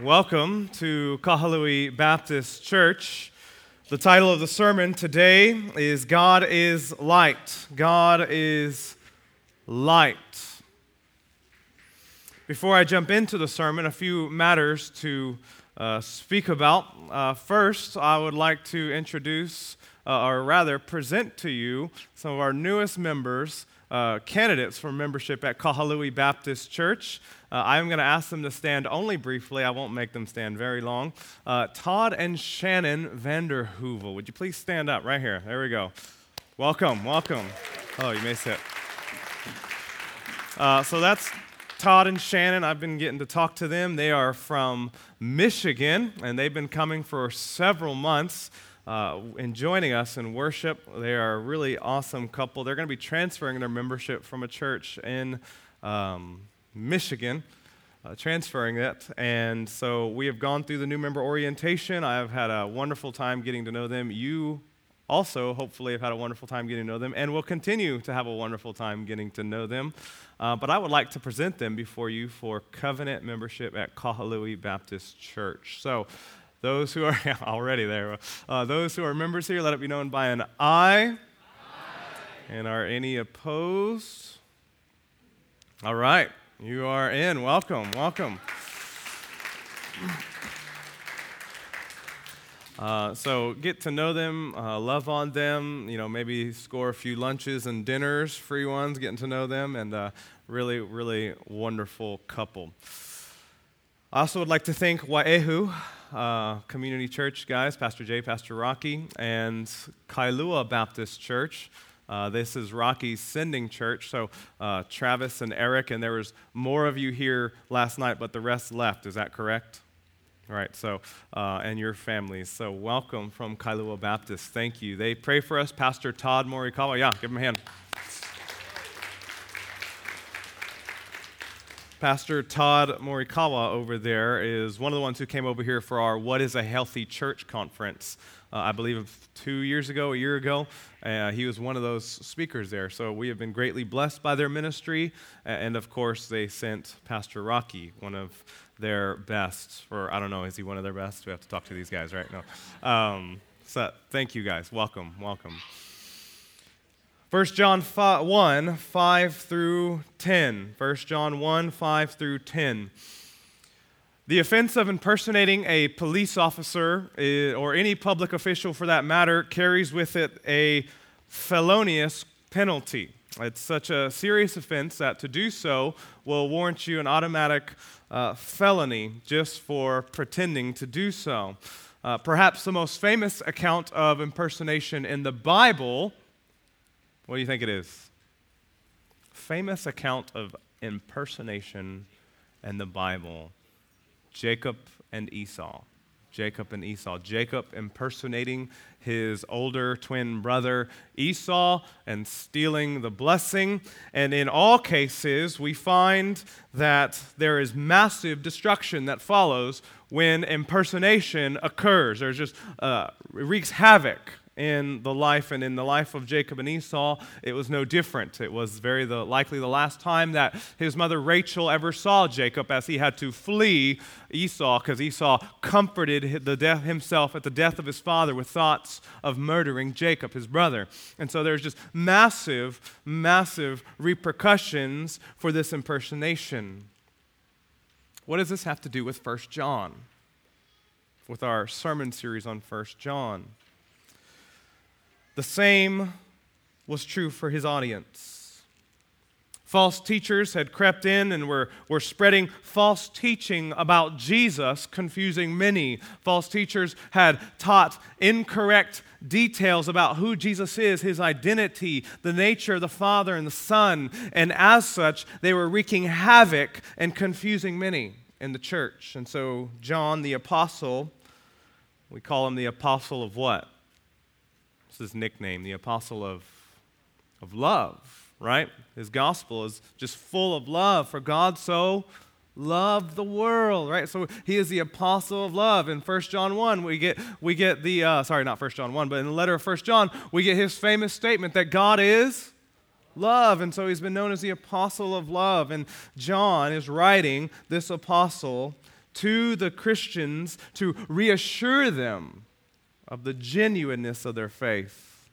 Welcome to Kahului Baptist Church. The title of the sermon today is God is Light. God is Light. Before I jump into the sermon, a few matters to uh, speak about. Uh, first, I would like to introduce, uh, or rather, present to you some of our newest members uh, candidates for membership at Kahului Baptist Church. Uh, I'm going to ask them to stand only briefly. I won't make them stand very long. Uh, Todd and Shannon Vanderhoovel, would you please stand up right here? There we go. Welcome, welcome. Oh, you may sit. Uh, so that's Todd and Shannon. I've been getting to talk to them. They are from Michigan, and they've been coming for several months uh, in joining us in worship. They are a really awesome couple. They're going to be transferring their membership from a church in um, Michigan. Uh, transferring it. And so we have gone through the new member orientation. I have had a wonderful time getting to know them. You also, hopefully, have had a wonderful time getting to know them and will continue to have a wonderful time getting to know them. Uh, but I would like to present them before you for covenant membership at Kahului Baptist Church. So those who are already there, uh, those who are members here, let it be known by an aye. aye. And are any opposed? All right, you are in. Welcome, welcome. Uh, so get to know them, uh, love on them, you know, maybe score a few lunches and dinners, free ones, getting to know them, and uh, really, really wonderful couple. I also would like to thank Wai'ehu uh, Community Church guys, Pastor Jay, Pastor Rocky, and Kailua Baptist Church. Uh, this is Rocky's sending church. So uh, Travis and Eric, and there was more of you here last night, but the rest left. Is that correct? All right. So uh, and your families. So welcome from Kailua Baptist. Thank you. They pray for us. Pastor Todd Morikawa. Yeah, give him a hand. Pastor Todd Morikawa over there is one of the ones who came over here for our What is a Healthy Church conference, uh, I believe two years ago, a year ago. Uh, he was one of those speakers there. So we have been greatly blessed by their ministry. And of course, they sent Pastor Rocky, one of their best, or I don't know, is he one of their best? We have to talk to these guys, right? No. Um, so thank you guys. Welcome, welcome. 1 John 5, 1, 5 through 10. 1 John 1, 5 through 10. The offense of impersonating a police officer eh, or any public official for that matter carries with it a felonious penalty. It's such a serious offense that to do so will warrant you an automatic uh, felony just for pretending to do so. Uh, perhaps the most famous account of impersonation in the Bible what do you think it is? Famous account of impersonation in the Bible Jacob and Esau. Jacob and Esau. Jacob impersonating his older twin brother Esau and stealing the blessing. And in all cases, we find that there is massive destruction that follows when impersonation occurs. There's just uh, wreaks havoc in the life and in the life of Jacob and Esau, it was no different. It was very the, likely the last time that his mother Rachel ever saw Jacob as he had to flee Esau because Esau comforted the death, himself at the death of his father with thoughts of murdering Jacob, his brother. And so there's just massive, massive repercussions for this impersonation. What does this have to do with 1 John? With our sermon series on 1 John. The same was true for his audience. False teachers had crept in and were, were spreading false teaching about Jesus, confusing many. False teachers had taught incorrect details about who Jesus is, his identity, the nature of the Father and the Son, and as such, they were wreaking havoc and confusing many in the church. And so, John the Apostle, we call him the Apostle of what? His nickname, the apostle of, of love, right? His gospel is just full of love, for God so loved the world, right? So he is the apostle of love. In 1 John 1, we get, we get the, uh, sorry, not 1 John 1, but in the letter of 1 John, we get his famous statement that God is love. And so he's been known as the apostle of love. And John is writing this apostle to the Christians to reassure them of the genuineness of their faith,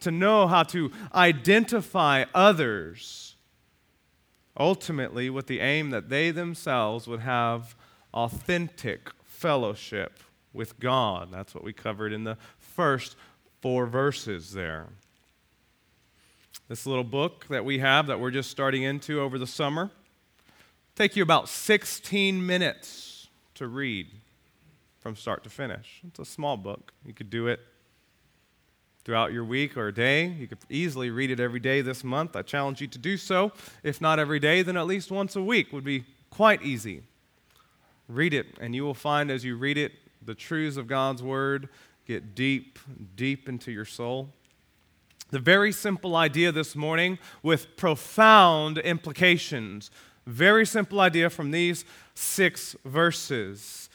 to know how to identify others, ultimately, with the aim that they themselves would have authentic fellowship with God. That's what we covered in the first four verses there. This little book that we have that we're just starting into over the summer take you about 16 minutes to read from start to finish. It's a small book. You could do it throughout your week or day. You could easily read it every day this month. I challenge you to do so. If not every day, then at least once a week would be quite easy. Read it, and you will find as you read it, the truths of God's Word get deep, deep into your soul. The very simple idea this morning with profound implications. Very simple idea from these six verses.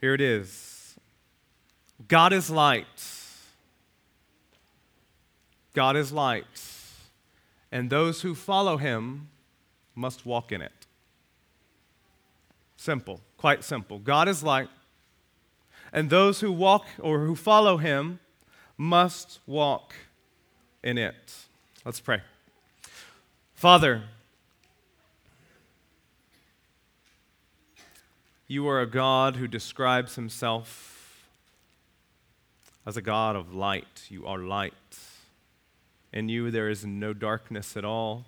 Here it is God is light. God is light. And those who follow him must walk in it. Simple, quite simple. God is light. And those who walk or who follow him must walk in it. Let's pray. Father, You are a God who describes himself as a God of light. You are light. In you there is no darkness at all.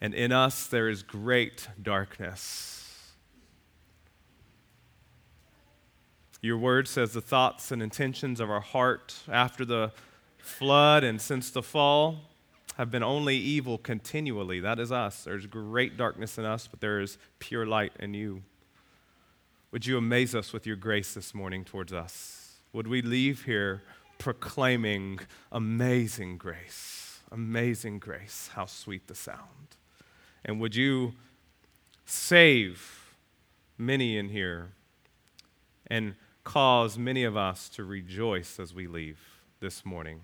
And in us there is great darkness. Your word says the thoughts and intentions of our heart after the flood and since the fall have been only evil continually. That is us. There's great darkness in us, but there is pure light in you. Would you amaze us with your grace this morning towards us? Would we leave here proclaiming amazing grace? Amazing grace. How sweet the sound. And would you save many in here and cause many of us to rejoice as we leave this morning?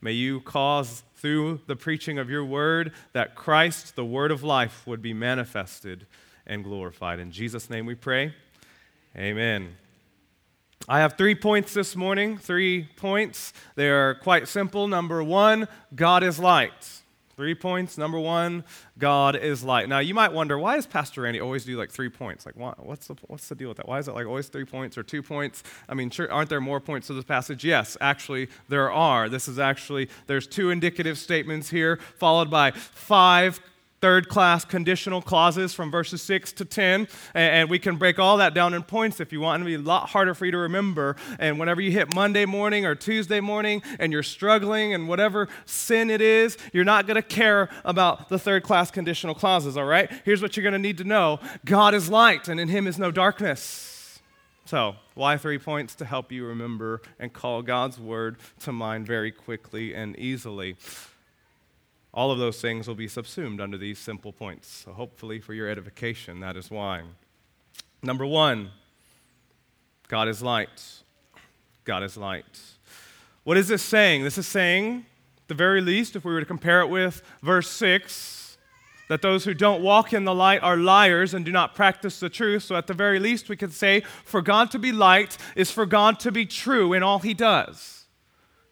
May you cause through the preaching of your word that Christ, the word of life, would be manifested and glorified. In Jesus' name we pray. Amen. I have three points this morning, three points. They are quite simple. Number one, God is light. Three points. Number one, God is light. Now, you might wonder, why does Pastor Randy always do like three points? Like, what's the, what's the deal with that? Why is it like always three points or two points? I mean, sure, aren't there more points to this passage? Yes, actually, there are. This is actually, there's two indicative statements here, followed by five third class conditional clauses from verses 6 to 10. And we can break all that down in points if you want. It'll be a lot harder for you to remember. And whenever you hit Monday morning or Tuesday morning and you're struggling and whatever sin it is, you're not going to care about the third class conditional clauses, all right? Here's what you're going to need to know God is light, and in him is no darkness. So, why three points to help you remember and call God's word to mind very quickly and easily? All of those things will be subsumed under these simple points. So, hopefully, for your edification, that is why. Number one, God is light. God is light. What is this saying? This is saying, the very least, if we were to compare it with verse 6, that those who don't walk in the light are liars and do not practice the truth. So, at the very least, we could say, for God to be light is for God to be true in all he does.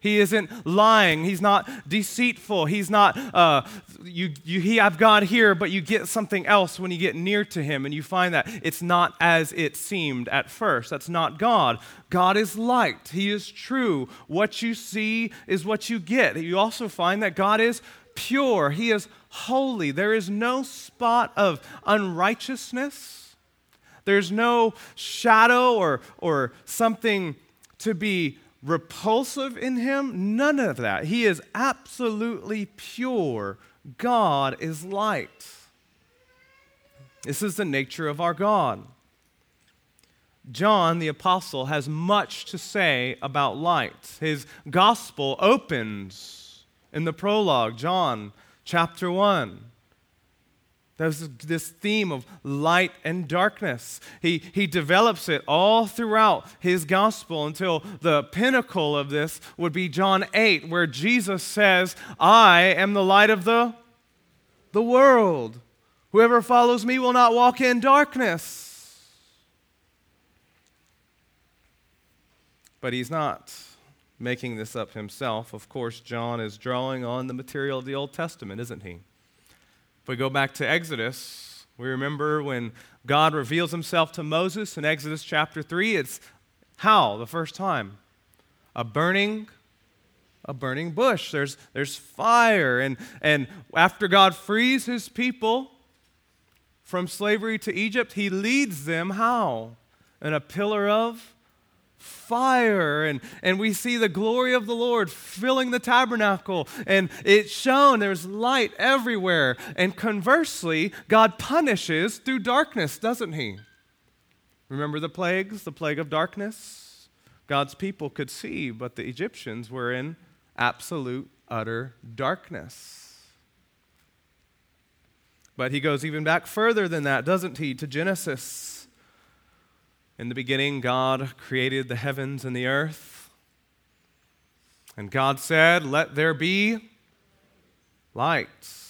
He isn't lying. He's not deceitful. He's not, uh, you, you he, I've God here, but you get something else when you get near to him and you find that it's not as it seemed at first. That's not God. God is light. He is true. What you see is what you get. You also find that God is pure. He is holy. There is no spot of unrighteousness. There's no shadow or, or something to be repulsive in him. None of that. He is absolutely pure. God is light. This is the nature of our God. John the Apostle has much to say about light. His gospel opens in the prologue, John chapter 1. There's this theme of light and darkness. He, he develops it all throughout his gospel until the pinnacle of this would be John 8, where Jesus says, I am the light of the, the world. Whoever follows me will not walk in darkness. But he's not making this up himself. Of course, John is drawing on the material of the Old Testament, isn't he? If we go back to Exodus, we remember when God reveals himself to Moses in Exodus chapter 3, it's how the first time? A burning a burning bush. There's, there's fire. And, and after God frees his people from slavery to Egypt, he leads them how? In a pillar of fire and, and we see the glory of the lord filling the tabernacle and it's shown there's light everywhere. And conversely god punishes through darkness doesn't he? Remember the plagues the plague of darkness? God's people could see but the egyptians were in absolute utter darkness. But he goes even back further than that doesn't he to genesis in the beginning, God created the heavens and the earth. And God said, Let there be light.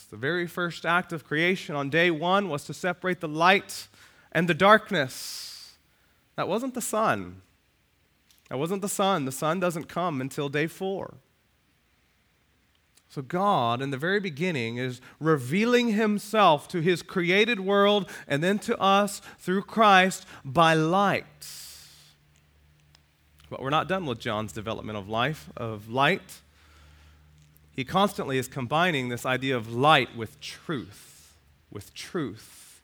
The very first act of creation on day one was to separate the light and the darkness. That wasn't the sun. That wasn't the sun. The sun doesn't come until day four. So, God, in the very beginning, is revealing Himself to His created world and then to us through Christ by light. But we're not done with John's development of life, of light. He constantly is combining this idea of light with truth, with truth.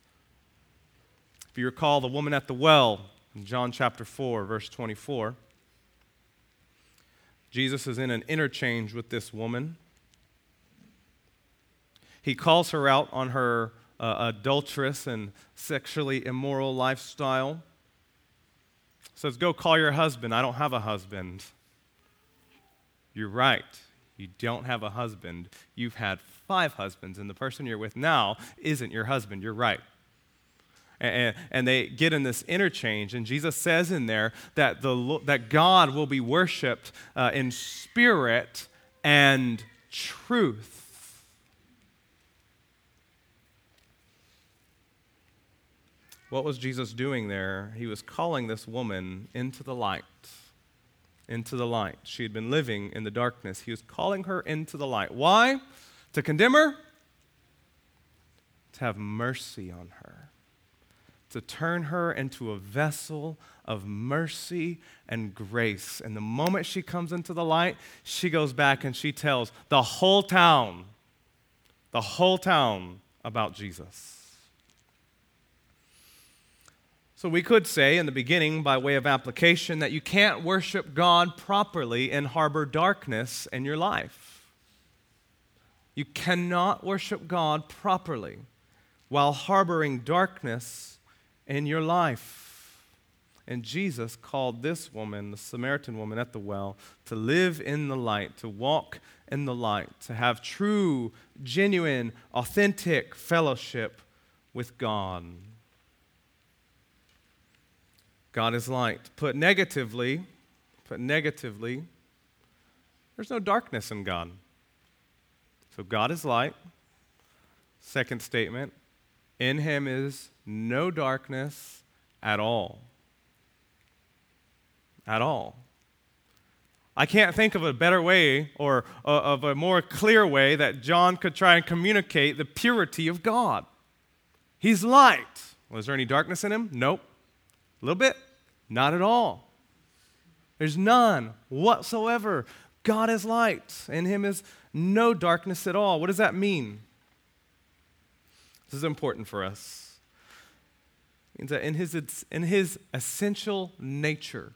If you recall the woman at the well in John chapter 4, verse 24, Jesus is in an interchange with this woman he calls her out on her uh, adulterous and sexually immoral lifestyle. Says, Go call your husband. I don't have a husband. You're right. You don't have a husband. You've had five husbands, and the person you're with now isn't your husband. You're right. And, and, they get in this interchange, and Jesus says in there that, the, that God will be worshiped uh, in spirit and truth. What was Jesus doing there? He was calling this woman into the light. Into the light. She had been living in the darkness. He was calling her into the light. Why? To condemn her? To have mercy on her. To turn her into a vessel of mercy and grace. And the moment she comes into the light, she goes back and she tells the whole town, the whole town about Jesus. So we could say in the beginning, by way of application, that you can't worship God properly and harbor darkness in your life. You cannot worship God properly while harboring darkness in your life. And Jesus called this woman, the Samaritan woman at the well, to live in the light, to walk in the light, to have true, genuine, authentic fellowship with God. God is light. Put negatively, put negatively, there's no darkness in God. So God is light. Second statement, in him is no darkness at all. At all. I can't think of a better way or uh, of a more clear way that John could try and communicate the purity of God. He's light. Was there any darkness in him? Nope. A little bit? Not at all. There's none whatsoever. God is light. In him is no darkness at all. What does that mean? This is important for us. It means that in his, in his essential nature,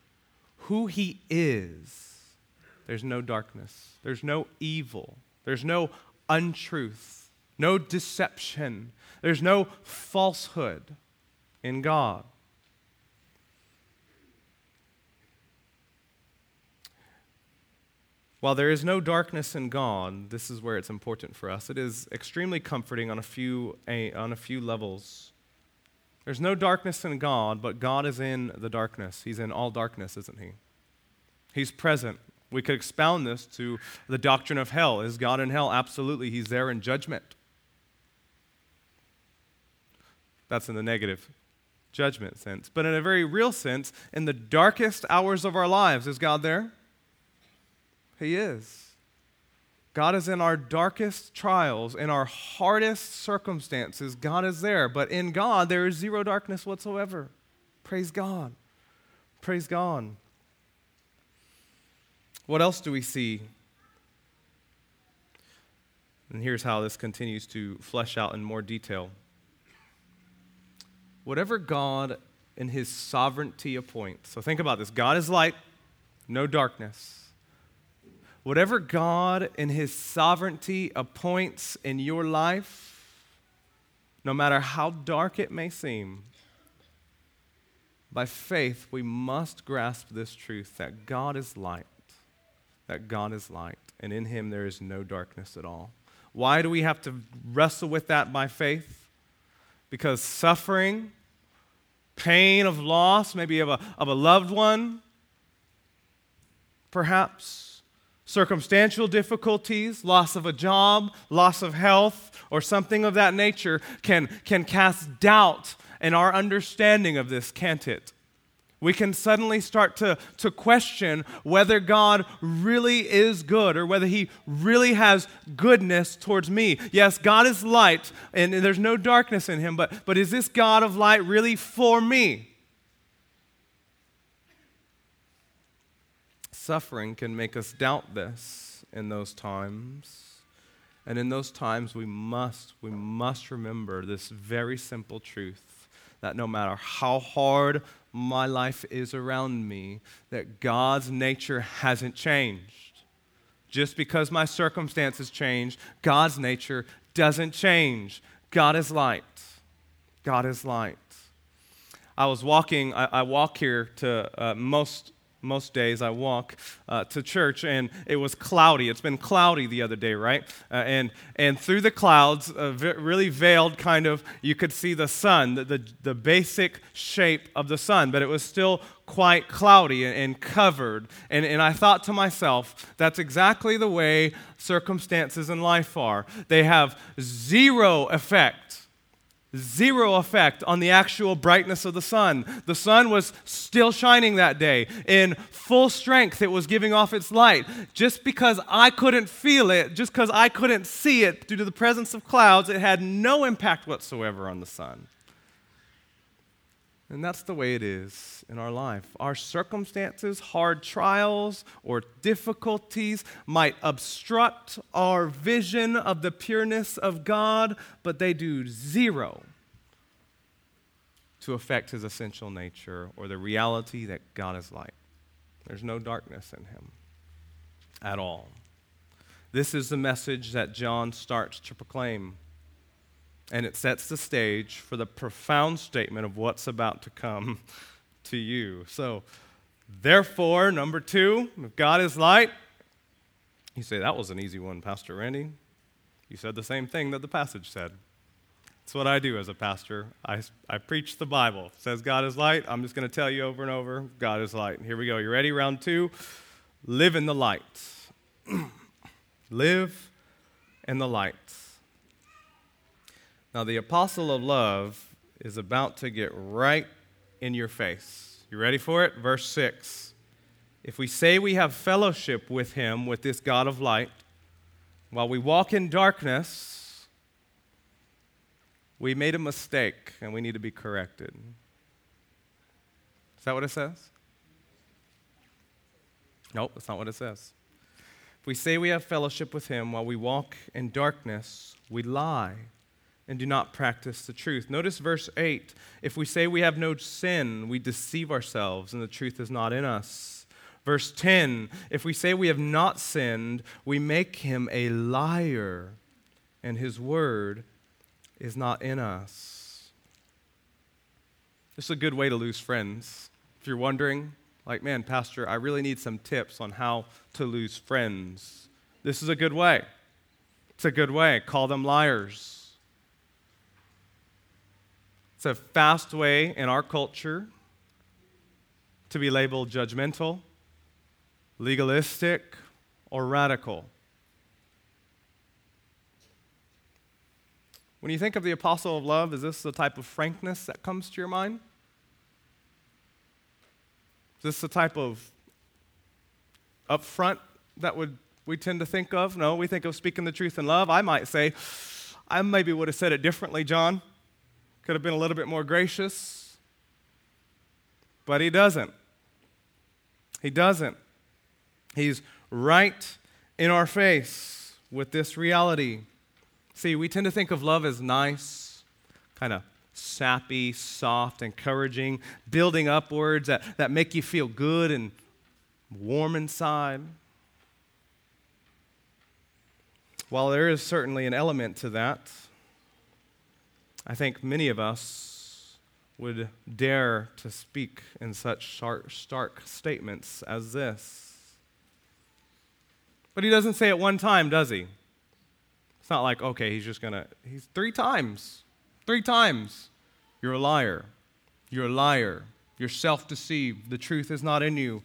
who he is, there's no darkness, there's no evil, there's no untruth, no deception, there's no falsehood in God. While there is no darkness in God, this is where it's important for us. It is extremely comforting on a few, on a few levels. There's no darkness in God, but God is in the darkness. He's in all darkness, isn't He? He's present. We could expound this to the doctrine of hell. Is God in hell? Absolutely. He's there in judgment. That's in the negative. judgment sense. But in a very real sense, in the darkest hours of our lives, is God there? He is. God is in our darkest trials, in our hardest circumstances. God is there. But in God, there is zero darkness whatsoever. Praise God. Praise God. What else do we see? And here's how this continues to flesh out in more detail. Whatever God in his sovereignty appoints, so think about this God is light, no darkness. Whatever God in his sovereignty appoints in your life, no matter how dark it may seem, by faith, we must grasp this truth that God is light, that God is light, and in him there is no darkness at all. Why do we have to wrestle with that by faith? Because suffering, pain of loss, maybe of a, of a loved one, perhaps, circumstantial difficulties, loss of a job, loss of health, or something of that nature can, can cast doubt in our understanding of this, can't it? We can suddenly start to, to question whether God really is good or whether He really has goodness towards me. Yes, God is light and there's no darkness in Him, but, but is this God of light really for me? Suffering can make us doubt this in those times. And in those times, we must, we must remember this very simple truth that no matter how hard my life is around me, that God's nature hasn't changed. Just because my circumstances change, God's nature doesn't change. God is light. God is light. I was walking, I, I walk here to uh, most most days I walk uh, to church, and it was cloudy. It's been cloudy the other day, right? Uh, and and through the clouds, uh, really veiled, kind of, you could see the sun, the, the, the basic shape of the sun, but it was still quite cloudy and, and covered. And, and I thought to myself, that's exactly the way circumstances in life are. They have zero effect zero effect on the actual brightness of the sun. The sun was still shining that day in full strength. It was giving off its light. Just because I couldn't feel it, just because I couldn't see it due to the presence of clouds, it had no impact whatsoever on the sun. And that's the way it is in our life. Our circumstances, hard trials, or difficulties might obstruct our vision of the pureness of God, but they do zero to affect his essential nature or the reality that God is light. There's no darkness in him at all. This is the message that John starts to proclaim and it sets the stage for the profound statement of what's about to come to you. So, therefore, number two, if God is light, you say, that was an easy one, Pastor Randy. You said the same thing that the passage said. That's what I do as a pastor. I, I preach the Bible. It says God is light. I'm just going to tell you over and over God is light. Here we go. You ready? Round two. Live in the light. Live in the light. Now, the apostle of love is about to get right in your face. You ready for it? Verse 6. If we say we have fellowship with him, with this God of light, while we walk in darkness, we made a mistake and we need to be corrected. Is that what it says? Nope, that's not what it says. If we say we have fellowship with him while we walk in darkness, we lie and do not practice the truth. Notice verse 8. If we say we have no sin, we deceive ourselves, and the truth is not in us. Verse 10 If we say we have not sinned, we make him a liar, and his word is not in us. This is a good way to lose friends. If you're wondering, like, man, Pastor, I really need some tips on how to lose friends. This is a good way. It's a good way. Call them liars it's a fast way in our culture to be labeled judgmental, legalistic, or radical. When you think of the apostle of love, is this the type of frankness that comes to your mind? Is this the type of upfront that would we tend to think of? No, we think of speaking the truth in love. I might say, I maybe would have said it differently, John. Could have been a little bit more gracious. But he doesn't. He doesn't. He's right in our face with this reality. See, we tend to think of love as nice, kind of sappy, soft, encouraging, building upwards that, that make you feel good and warm inside. While there is certainly an element to that, I think many of us would dare to speak in such stark, statements as this. But he doesn't say it one time, does he? It's not like, okay, he's just going to, he's three times. Three times. You're a liar. You're a liar. You're self deceived. The truth is not in you.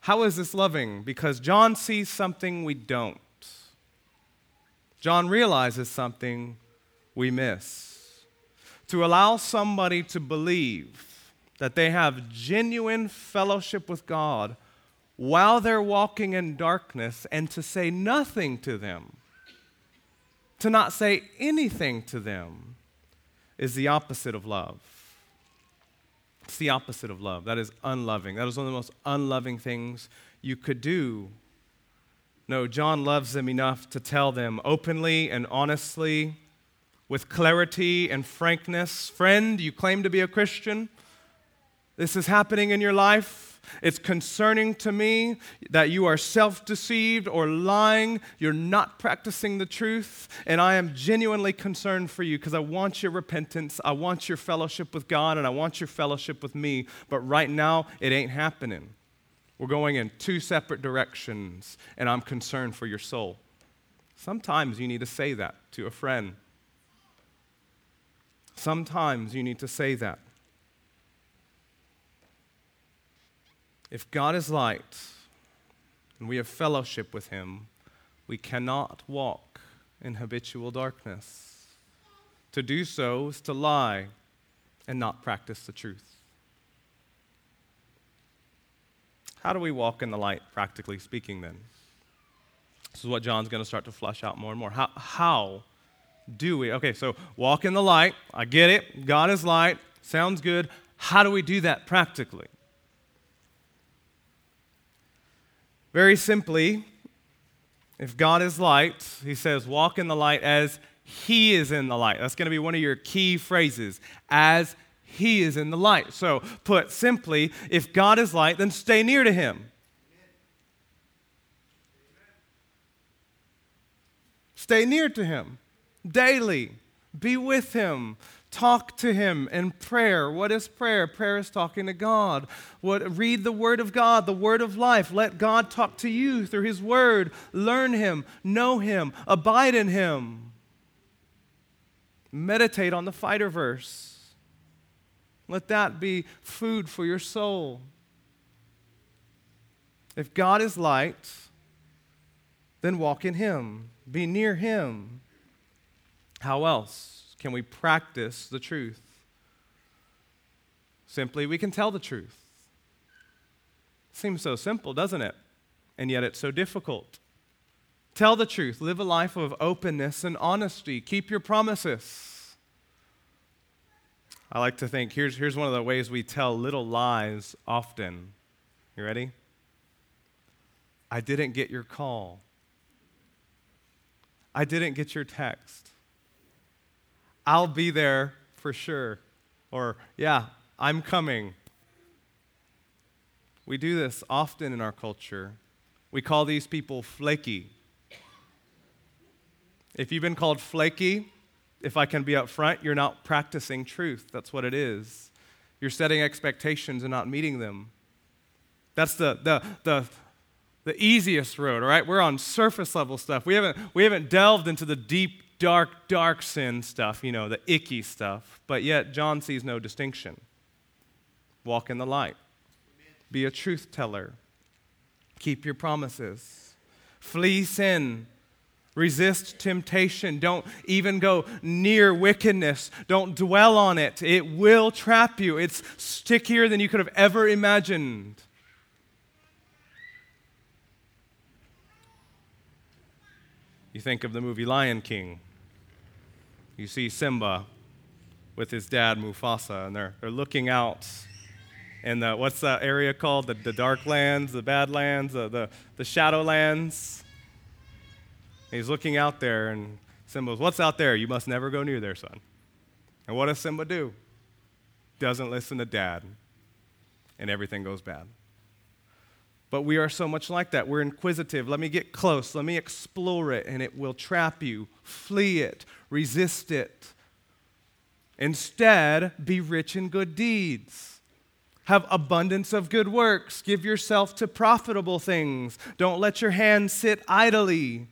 How is this loving? Because John sees something we don't. John realizes something we miss. To allow somebody to believe that they have genuine fellowship with God while they're walking in darkness and to say nothing to them, to not say anything to them, is the opposite of love. It's the opposite of love. That is unloving. That is one of the most unloving things you could do. No, John loves them enough to tell them openly and honestly, with clarity and frankness Friend, you claim to be a Christian. This is happening in your life. It's concerning to me that you are self deceived or lying. You're not practicing the truth. And I am genuinely concerned for you because I want your repentance. I want your fellowship with God and I want your fellowship with me. But right now, it ain't happening. We're going in two separate directions, and I'm concerned for your soul. Sometimes you need to say that to a friend. Sometimes you need to say that. If God is light and we have fellowship with Him, we cannot walk in habitual darkness. To do so is to lie and not practice the truth. How do we walk in the light, practically speaking, then? This is what John's going to start to flesh out more and more. How, how do we? Okay, so walk in the light. I get it. God is light. Sounds good. How do we do that practically? Very simply, if God is light, he says, walk in the light as he is in the light. That's going to be one of your key phrases, as he is in the light. So, put simply, if God is light, then stay near to him. Stay near to him daily. Be with him. Talk to him in prayer. What is prayer? Prayer is talking to God. What, read the Word of God, the Word of life. Let God talk to you through His Word. Learn Him, know Him, abide in Him. Meditate on the fighter verse. Let that be food for your soul. If God is light, then walk in Him, be near Him. How else? can we practice the truth? Simply, we can tell the truth. Seems so simple, doesn't it? And yet it's so difficult. Tell the truth. Live a life of openness and honesty. Keep your promises. I like to think here's, here's one of the ways we tell little lies often. You ready? I didn't get your call. I didn't get your text. I'll be there for sure. Or, yeah, I'm coming. We do this often in our culture. We call these people flaky. If you've been called flaky, if I can be upfront, you're not practicing truth. That's what it is. You're setting expectations and not meeting them. That's the, the, the, the easiest road, all right? We're on surface level stuff. We haven't, we haven't delved into the deep dark, dark sin stuff, you know, the icky stuff. But yet, John sees no distinction. Walk in the light, be a truth teller, keep your promises, flee sin, Resist temptation. Don't even go near wickedness. Don't dwell on it. It will trap you. It's stickier than you could have ever imagined. You think of the movie Lion King. You see Simba with his dad Mufasa, and they're, they're looking out in the, what's that area called? The, the dark lands, the bad lands, the, the, the shadow lands. he's looking out there, and Simba goes, What's out there? You must never go near there, son. And what does Simba do? Doesn't listen to dad, and everything goes bad. But we are so much like that. We're inquisitive. Let me get close. Let me explore it, and it will trap you. Flee it. Resist it. Instead, be rich in good deeds. Have abundance of good works. Give yourself to profitable things. Don't let your hands sit idly.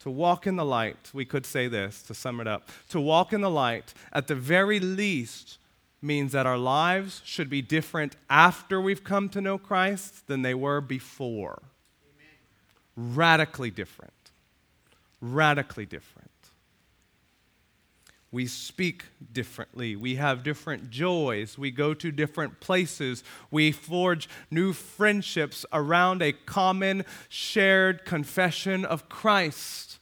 To walk in the light, we could say this to sum it up. To walk in the light, at the very least, means that our lives should be different after we've come to know Christ than they were before. Amen. Radically different. Radically different. We speak differently. We have different joys. We go to different places. We forge new friendships around a common shared confession of Christ.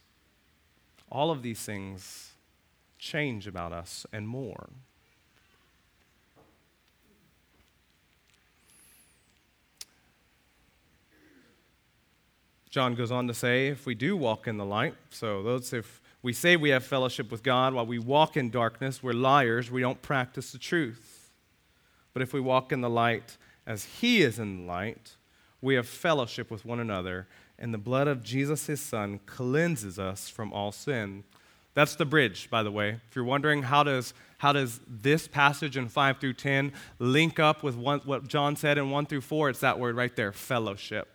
All of these things change about us and more. John goes on to say, if we do walk in the light, so those if we say we have fellowship with God while we walk in darkness. We're liars. We don't practice the truth. But if we walk in the light as He is in the light, we have fellowship with one another, and the blood of Jesus, His Son, cleanses us from all sin. That's the bridge, by the way. If you're wondering how does, how does this passage in 5 through 10 link up with one, what John said in 1 through 4, it's that word right there fellowship.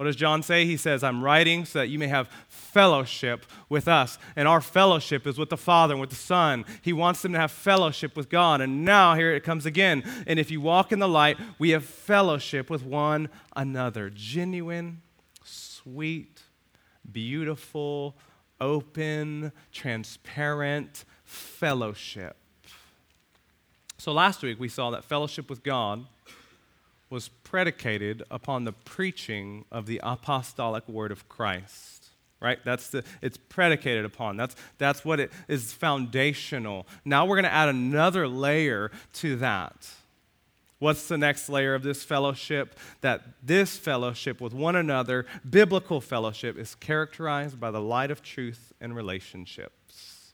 What does John say? He says, I'm writing so that you may have fellowship with us. And our fellowship is with the Father and with the Son. He wants them to have fellowship with God. And now here it comes again. And if you walk in the light, we have fellowship with one another. Genuine, sweet, beautiful, open, transparent fellowship. So last week we saw that fellowship with God was predicated upon the preaching of the apostolic word of Christ. Right? That's the it's predicated upon. That's that's what it is foundational. Now we're going to add another layer to that. What's the next layer of this fellowship? That this fellowship with one another, biblical fellowship, is characterized by the light of truth and relationships.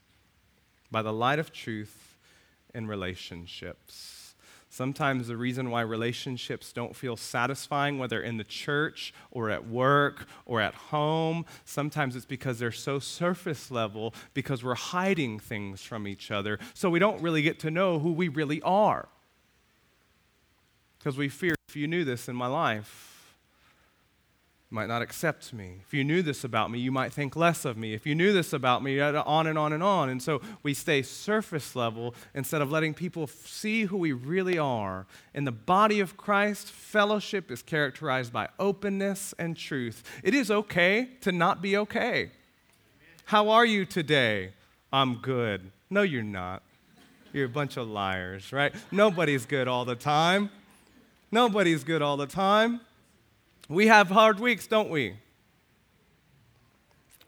By the light of truth and relationships. Sometimes the reason why relationships don't feel satisfying, whether in the church or at work or at home, sometimes it's because they're so surface level because we're hiding things from each other. So we don't really get to know who we really are. Because we fear if you knew this in my life, might not accept me. If you knew this about me, you might think less of me. If you knew this about me, on and on and on. And so we stay surface level instead of letting people see who we really are. In the body of Christ, fellowship is characterized by openness and truth. It is okay to not be okay. How are you today? I'm good. No, you're not. You're a bunch of liars, right? Nobody's good all the time. Nobody's good all the time. We have hard weeks, don't we?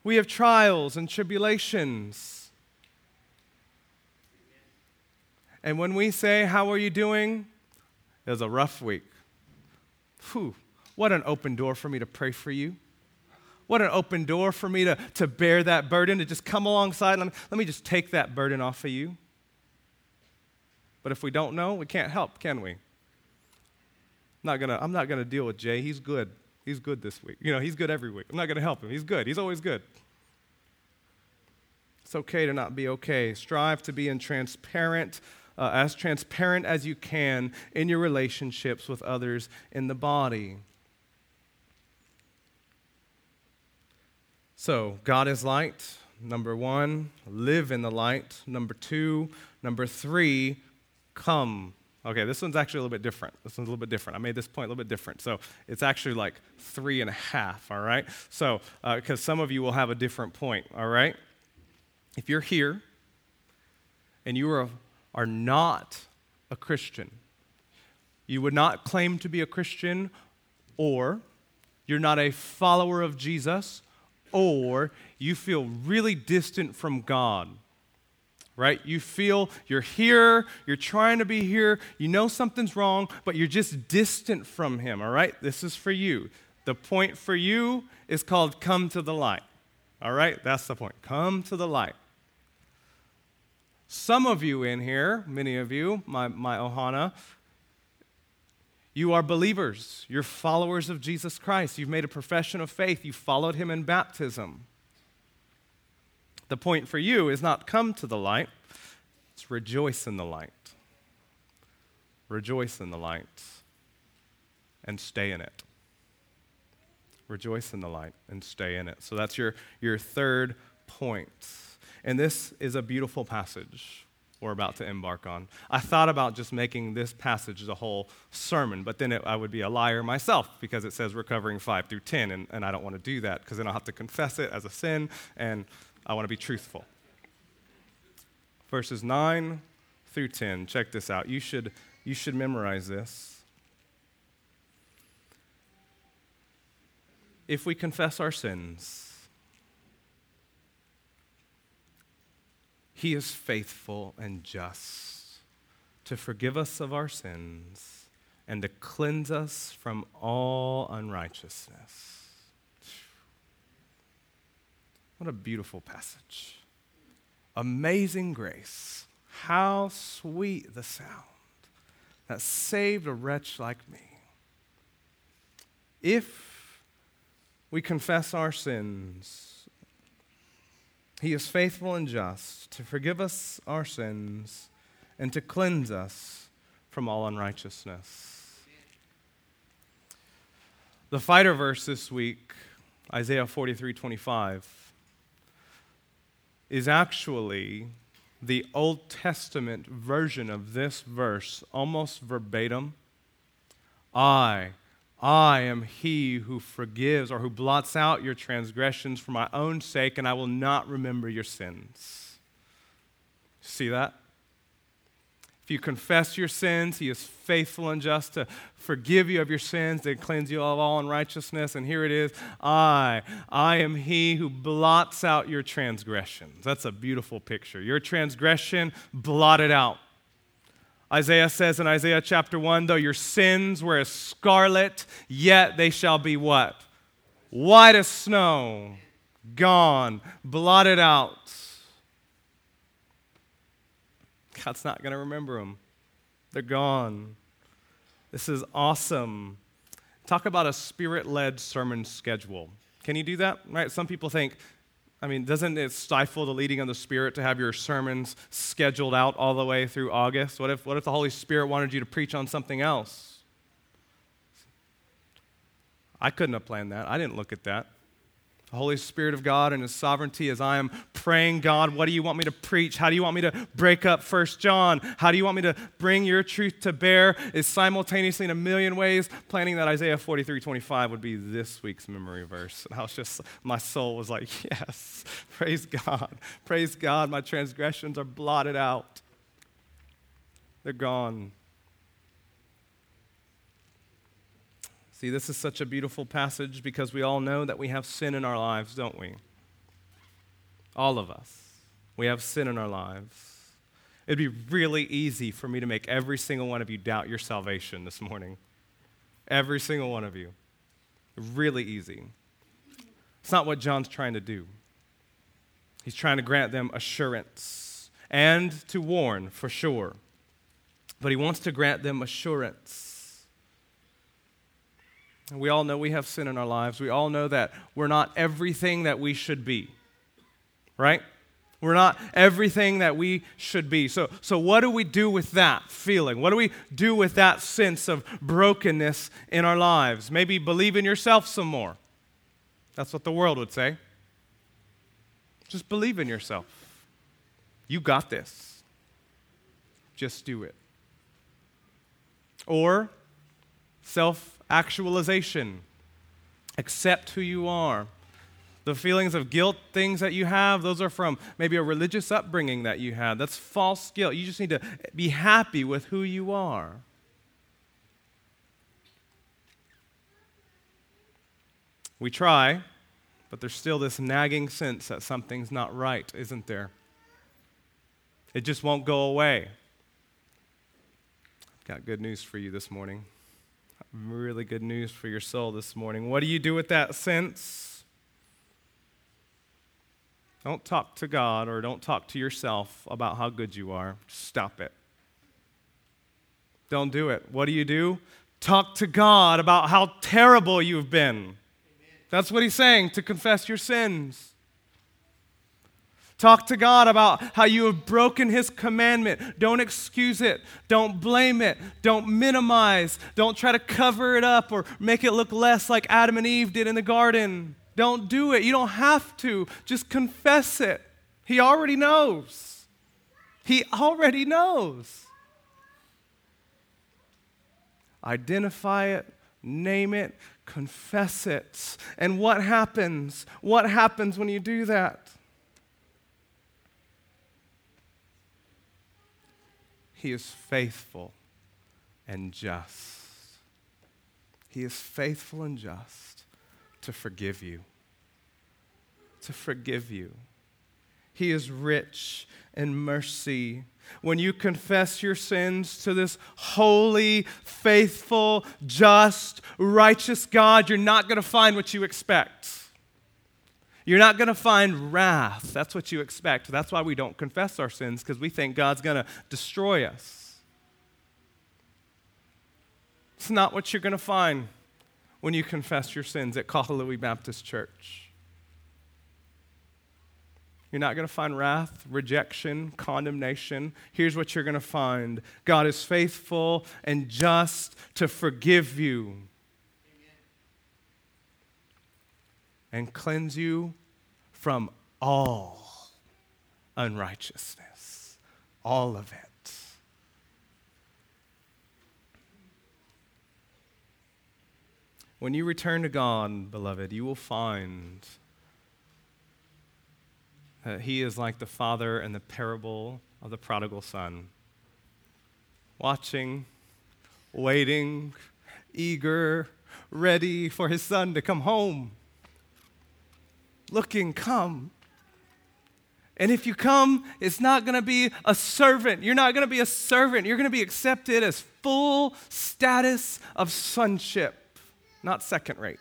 We have trials and tribulations. And when we say, How are you doing? It was a rough week. Whew, what an open door for me to pray for you. What an open door for me to, to bear that burden, to just come alongside. Let me, let me just take that burden off of you. But if we don't know, we can't help, can we? Not gonna, I'm not to deal with Jay. He's good. He's good this week. You know, he's good every week. I'm not to help him. He's good. He's always good. It's okay to not be okay. Strive to be in transparent, uh, as transparent as you can in your relationships with others in the body. So, God is light. Number one, live in the light. Number two, number three, come Okay, this one's actually a little bit different. This one's a little bit different. I made this point a little bit different. So it's actually like three and a half, all right? So, because uh, some of you will have a different point, all right? If you're here and you are, are not a Christian, you would not claim to be a Christian, or you're not a follower of Jesus, or you feel really distant from God right? You feel you're here, you're trying to be here, you know something's wrong, but you're just distant from Him, all right? This is for you. The point for you is called come to the light, all right? That's the point. Come to the light. Some of you in here, many of you, my, my Ohana, you are believers. You're followers of Jesus Christ. You've made a profession of faith. You followed him in baptism. The point for you is not come to the light, it's rejoice in the light. Rejoice in the light and stay in it. Rejoice in the light and stay in it. So that's your, your third point. And this is a beautiful passage we're about to embark on. I thought about just making this passage the whole sermon, but then it, I would be a liar myself because it says we're covering 5 through 10, and, and I don't want to do that because then I'll have to confess it as a sin, and I want to be truthful. Verses 9 through 10. Check this out. You should, you should memorize this. If we confess our sins, He is faithful and just to forgive us of our sins and to cleanse us from all unrighteousness. What a beautiful passage. Amazing grace. How sweet the sound that saved a wretch like me. If we confess our sins, He is faithful and just to forgive us our sins and to cleanse us from all unrighteousness. The fighter verse this week, Isaiah 43 25 is actually the Old Testament version of this verse, almost verbatim. I, I am he who forgives or who blots out your transgressions for my own sake, and I will not remember your sins. See that? If you confess your sins, He is faithful and just to forgive you of your sins and cleanse you of all unrighteousness. And here it is I, I am He who blots out your transgressions. That's a beautiful picture. Your transgression blotted out. Isaiah says in Isaiah chapter 1 though your sins were as scarlet, yet they shall be what? White as snow, gone, blotted out. God's not going to remember them. They're gone. This is awesome. Talk about a spirit led sermon schedule. Can you do that? Right? Some people think, I mean, doesn't it stifle the leading of the Spirit to have your sermons scheduled out all the way through August? What if, what if the Holy Spirit wanted you to preach on something else? I couldn't have planned that. I didn't look at that the Holy Spirit of God and His sovereignty as I am praying, God, what do you want me to preach? How do you want me to break up First John? How do you want me to bring your truth to bear? Is simultaneously in a million ways planning that Isaiah 43 25 would be this week's memory verse. And I was just, my soul was like, yes, praise God. Praise God, my transgressions are blotted out, they're gone. See, this is such a beautiful passage because we all know that we have sin in our lives, don't we? All of us. We have sin in our lives. It'd be really easy for me to make every single one of you doubt your salvation this morning. Every single one of you. Really easy. It's not what John's trying to do. He's trying to grant them assurance and to warn for sure. But he wants to grant them assurance we all know we have sin in our lives. We all know that we're not everything that we should be, right? We're not everything that we should be. So, so what do we do with that feeling? What do we do with that sense of brokenness in our lives? Maybe believe in yourself some more. That's what the world would say. Just believe in yourself. You got this. Just do it. Or self actualization. Accept who you are. The feelings of guilt, things that you have, those are from maybe a religious upbringing that you had. That's false guilt. You just need to be happy with who you are. We try, but there's still this nagging sense that something's not right, isn't there? It just won't go away. I've got good news for you this morning. Really good news for your soul this morning. What do you do with that sense? Don't talk to God or don't talk to yourself about how good you are. Stop it. Don't do it. What do you do? Talk to God about how terrible you've been. That's what he's saying to confess your sins. Talk to God about how you have broken His commandment. Don't excuse it. Don't blame it. Don't minimize. Don't try to cover it up or make it look less like Adam and Eve did in the garden. Don't do it. You don't have to. Just confess it. He already knows. He already knows. Identify it, name it, confess it. And what happens? What happens when you do that? He is faithful and just. He is faithful and just to forgive you. To forgive you. He is rich in mercy when you confess your sins to this holy, faithful, just, righteous God, you're not going to find what you expect. You're not going to find wrath. That's what you expect. That's why we don't confess our sins, because we think God's going to destroy us. It's not what you're going to find when you confess your sins at Kahului Baptist Church. You're not going to find wrath, rejection, condemnation. Here's what you're going to find God is faithful and just to forgive you and cleanse you from all unrighteousness. All of it. When you return to God, beloved, you will find that he is like the father in the parable of the prodigal son, watching, waiting, eager, ready for his son to come home. Looking, come. And if you come, it's not going to be a servant. You're not going to be a servant. You're going to be accepted as full status of sonship, not second rate.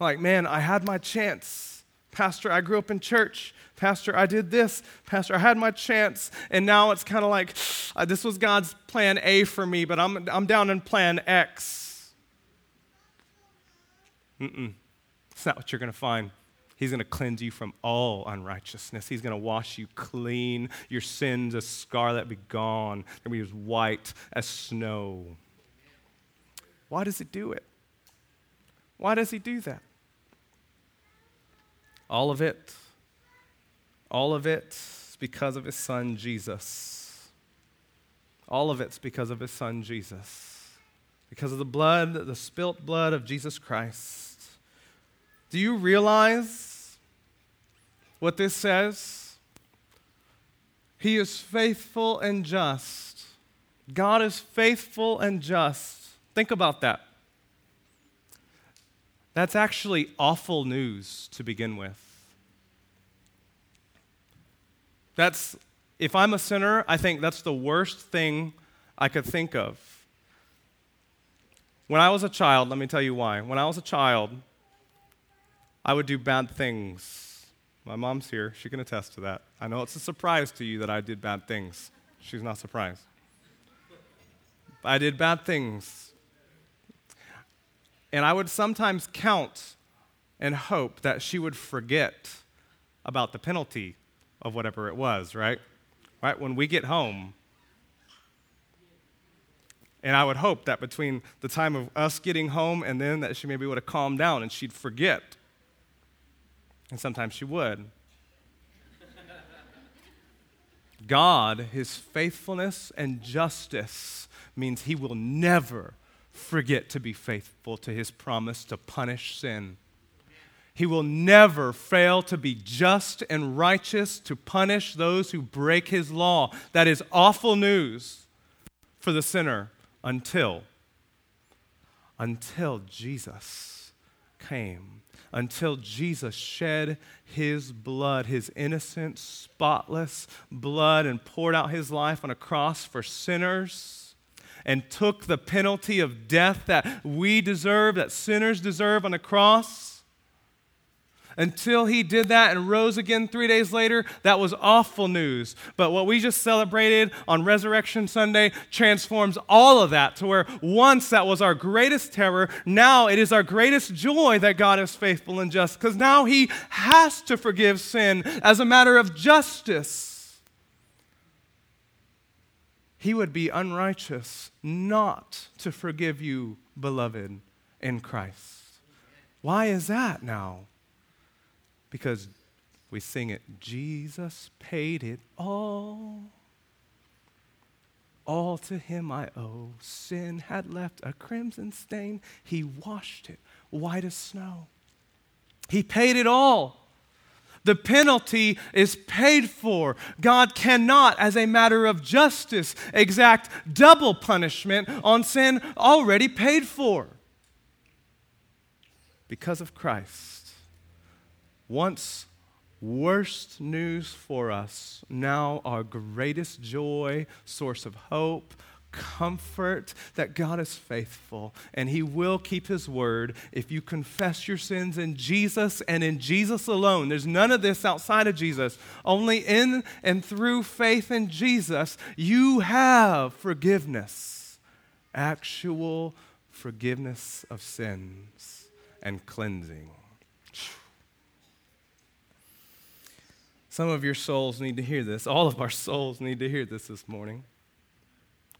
Like, man, I had my chance. Pastor, I grew up in church. Pastor, I did this. Pastor, I had my chance. And now it's kind of like uh, this was God's plan A for me, but I'm, I'm down in plan X. Mm-mm. It's not what you're going to find. He's going to cleanse you from all unrighteousness. He's going to wash you clean. Your sins as scarlet be gone. They'll be as white as snow. Why does he do it? Why does he do that? All of it, all of it's because of his son Jesus. All of it's because of his son Jesus. Because of the blood, the spilt blood of Jesus Christ. Do you realize what this says? He is faithful and just. God is faithful and just. Think about that. That's actually awful news to begin with. That's, if I'm a sinner, I think that's the worst thing I could think of. When I was a child, let me tell you why. When I was a child, I would do bad things. My mom's here. She can attest to that. I know it's a surprise to you that I did bad things. She's not surprised. I did bad things. And I would sometimes count and hope that she would forget about the penalty of whatever it was, right? Right? When we get home, and I would hope that between the time of us getting home and then that she maybe would have calmed down and she'd forget. And sometimes she would. God, his faithfulness and justice means he will never forget to be faithful to his promise to punish sin. He will never fail to be just and righteous to punish those who break his law. That is awful news for the sinner until until Jesus came, until Jesus shed his blood, his innocent, spotless blood, and poured out his life on a cross for sinners and took the penalty of death that we deserve, that sinners deserve on the cross until he did that and rose again three days later, that was awful news. But what we just celebrated on Resurrection Sunday transforms all of that to where once that was our greatest terror, now it is our greatest joy that God is faithful and just because now he has to forgive sin as a matter of justice. He would be unrighteous not to forgive you, beloved, in Christ. Why is that now? Because we sing it Jesus paid it all. All to him I owe. Sin had left a crimson stain. He washed it white as snow. He paid it all. The penalty is paid for. God cannot, as a matter of justice, exact double punishment on sin already paid for. Because of Christ once worst news for us, now our greatest joy, source of hope, comfort that God is faithful and He will keep His word if you confess your sins in Jesus and in Jesus alone. There's none of this outside of Jesus. Only in and through faith in Jesus, you have forgiveness, actual forgiveness of sins and cleansing. Some of your souls need to hear this. All of our souls need to hear this this morning.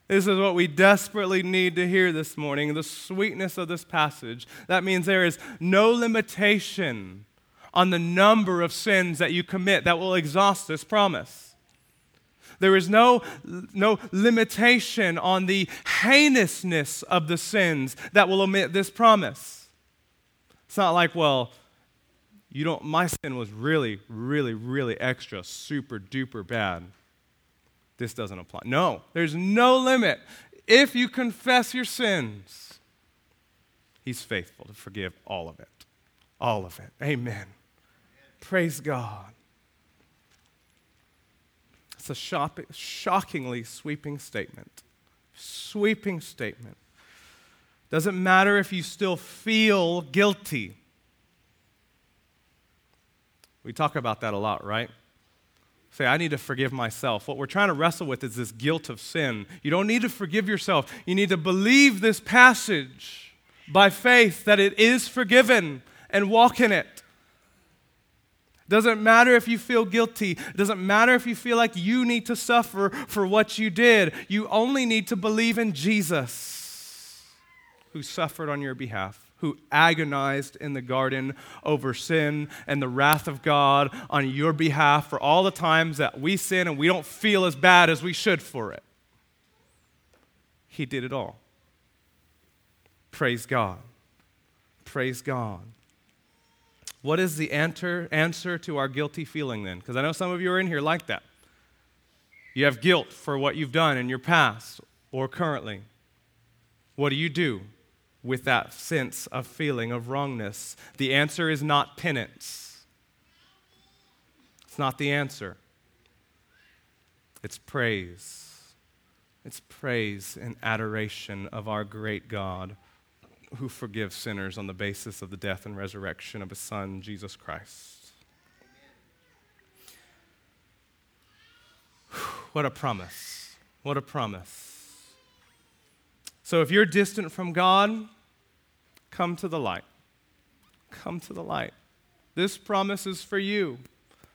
This is what we desperately need to hear this morning the sweetness of this passage. That means there is no limitation on the number of sins that you commit that will exhaust this promise. There is no, no limitation on the heinousness of the sins that will omit this promise. It's not like, well, you don't, my sin was really, really, really extra, super duper bad. This doesn't apply. No, there's no limit. If you confess your sins, He's faithful to forgive all of it. All of it. Amen. Praise God. It's a shockingly sweeping statement. Sweeping statement. Doesn't matter if you still feel guilty. We talk about that a lot, right? Say, I need to forgive myself. What we're trying to wrestle with is this guilt of sin. You don't need to forgive yourself. You need to believe this passage by faith that it is forgiven and walk in it. Doesn't matter if you feel guilty. Doesn't matter if you feel like you need to suffer for what you did. You only need to believe in Jesus who suffered on your behalf who agonized in the garden over sin and the wrath of God on your behalf for all the times that we sin and we don't feel as bad as we should for it. He did it all. Praise God. Praise God. What is the answer, answer to our guilty feeling then? Because I know some of you are in here like that. You have guilt for what you've done in your past or currently. What do you do? With that sense of feeling of wrongness? The answer is not penance. It's not the answer. It's praise. It's praise and adoration of our great God who forgives sinners on the basis of the death and resurrection of his Son, Jesus Christ. What a promise. What a promise. So if you're distant from God, come to the light. Come to the light. This promise is for you,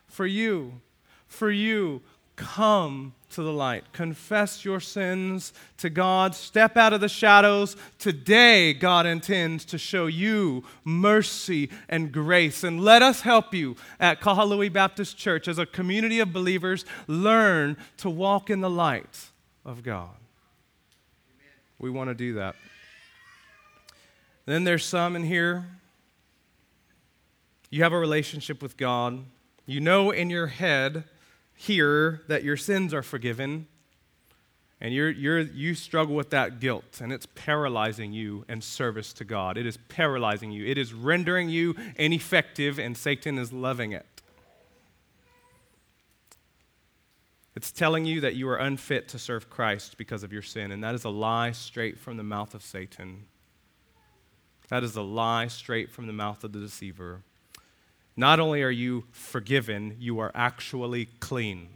for you, for you. Come to the light. Confess your sins to God. Step out of the shadows. Today, God intends to show you mercy and grace. And let us help you at Kahului Baptist Church as a community of believers learn to walk in the light of God. We want to do that. Then there's some in here. You have a relationship with God. You know in your head here that your sins are forgiven. And you're, you're, you struggle with that guilt, and it's paralyzing you in service to God. It is paralyzing you. It is rendering you ineffective, and Satan is loving it. It's telling you that you are unfit to serve Christ because of your sin, and that is a lie straight from the mouth of Satan. That is a lie straight from the mouth of the deceiver. Not only are you forgiven, you are actually clean.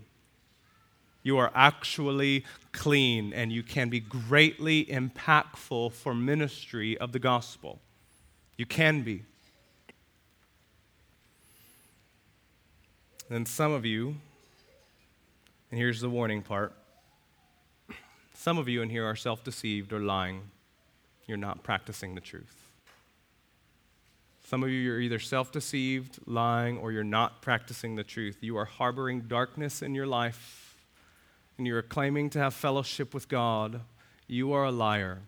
You are actually clean, and you can be greatly impactful for ministry of the gospel. You can be. And some of you, and here's the warning part some of you in here are self deceived or lying. You're not practicing the truth. Some of you are either self deceived, lying, or you're not practicing the truth. You are harboring darkness in your life, and you are claiming to have fellowship with God. You are a liar.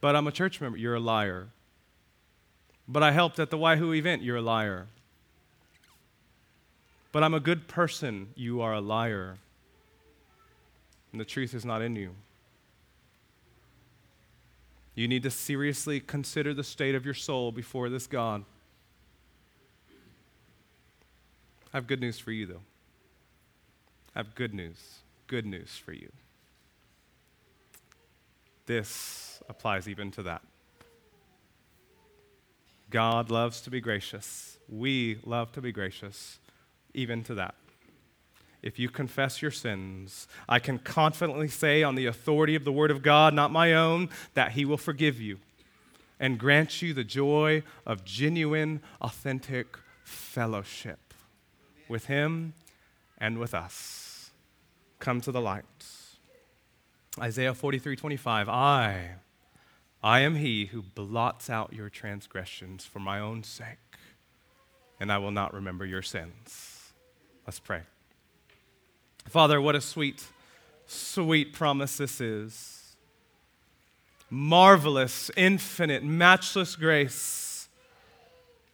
But I'm a church member. You're a liar. But I helped at the Waihu event. You're a liar. But I'm a good person. You are a liar. And the truth is not in you. You need to seriously consider the state of your soul before this God. I have good news for you, though. I have good news. Good news for you. This applies even to that. God loves to be gracious. We love to be gracious even to that. If you confess your sins, I can confidently say, on the authority of the Word of God, not my own, that He will forgive you and grant you the joy of genuine, authentic fellowship with Him and with us. Come to the light. Isaiah 43 25. I, I am He who blots out your transgressions for my own sake, and I will not remember your sins. Let's pray. Father, what a sweet, sweet promise this is. Marvelous, infinite, matchless grace,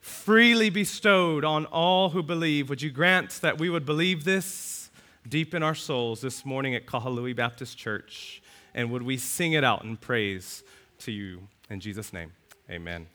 freely bestowed on all who believe. Would you grant that we would believe this deep in our souls this morning at Kahului Baptist Church? And would we sing it out in praise to you? In Jesus' name, amen.